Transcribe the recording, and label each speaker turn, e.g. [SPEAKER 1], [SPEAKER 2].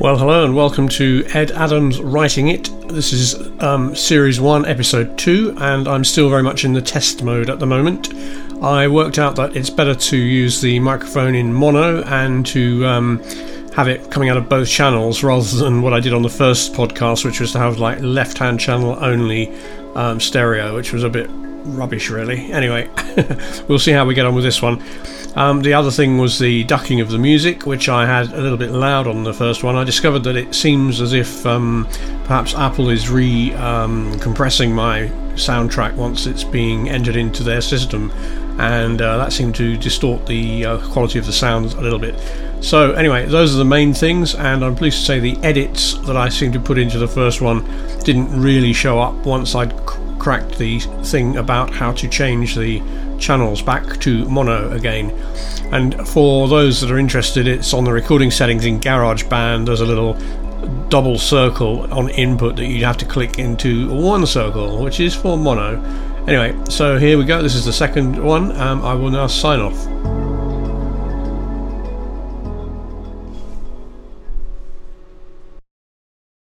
[SPEAKER 1] Well, hello and welcome to Ed Adams Writing It. This is um, Series 1, Episode 2, and I'm still very much in the test mode at the moment. I worked out that it's better to use the microphone in mono and to um, have it coming out of both channels rather than what I did on the first podcast, which was to have like left hand channel only um, stereo, which was a bit rubbish, really. Anyway, we'll see how we get on with this one. Um, the other thing was the ducking of the music, which I had a little bit loud on the first one. I discovered that it seems as if um, perhaps Apple is re um, compressing my soundtrack once it's being entered into their system, and uh, that seemed to distort the uh, quality of the sound a little bit. So, anyway, those are the main things, and I'm pleased to say the edits that I seemed to put into the first one didn't really show up once I'd cracked the thing about how to change the channels back to mono again. And for those that are interested, it's on the recording settings in GarageBand. There's a little double circle on input that you have to click into one circle, which is for mono. Anyway, so here we go. This is the second one. Um, I will now sign off.